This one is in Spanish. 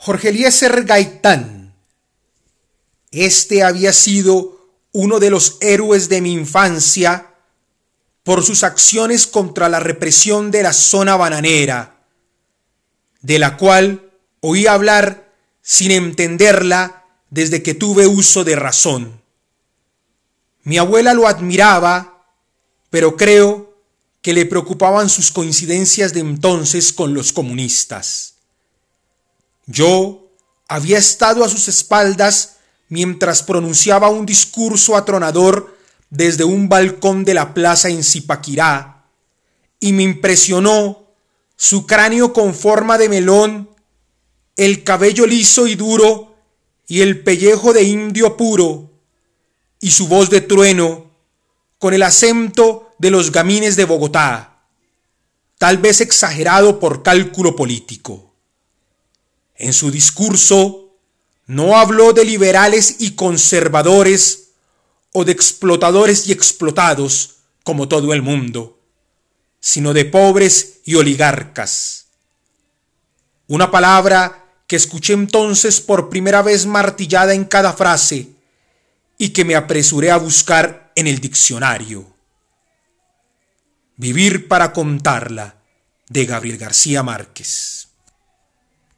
Jorge Eliezer Gaitán. Este había sido uno de los héroes de mi infancia por sus acciones contra la represión de la zona bananera, de la cual oí hablar sin entenderla desde que tuve uso de razón. Mi abuela lo admiraba, pero creo que le preocupaban sus coincidencias de entonces con los comunistas. Yo había estado a sus espaldas mientras pronunciaba un discurso atronador desde un balcón de la plaza en Zipaquirá, y me impresionó su cráneo con forma de melón, el cabello liso y duro y el pellejo de indio puro, y su voz de trueno, con el acento de los gamines de Bogotá, tal vez exagerado por cálculo político. En su discurso no habló de liberales y conservadores o de explotadores y explotados como todo el mundo, sino de pobres y oligarcas. Una palabra que escuché entonces por primera vez martillada en cada frase y que me apresuré a buscar en el diccionario. Vivir para contarla de Gabriel García Márquez.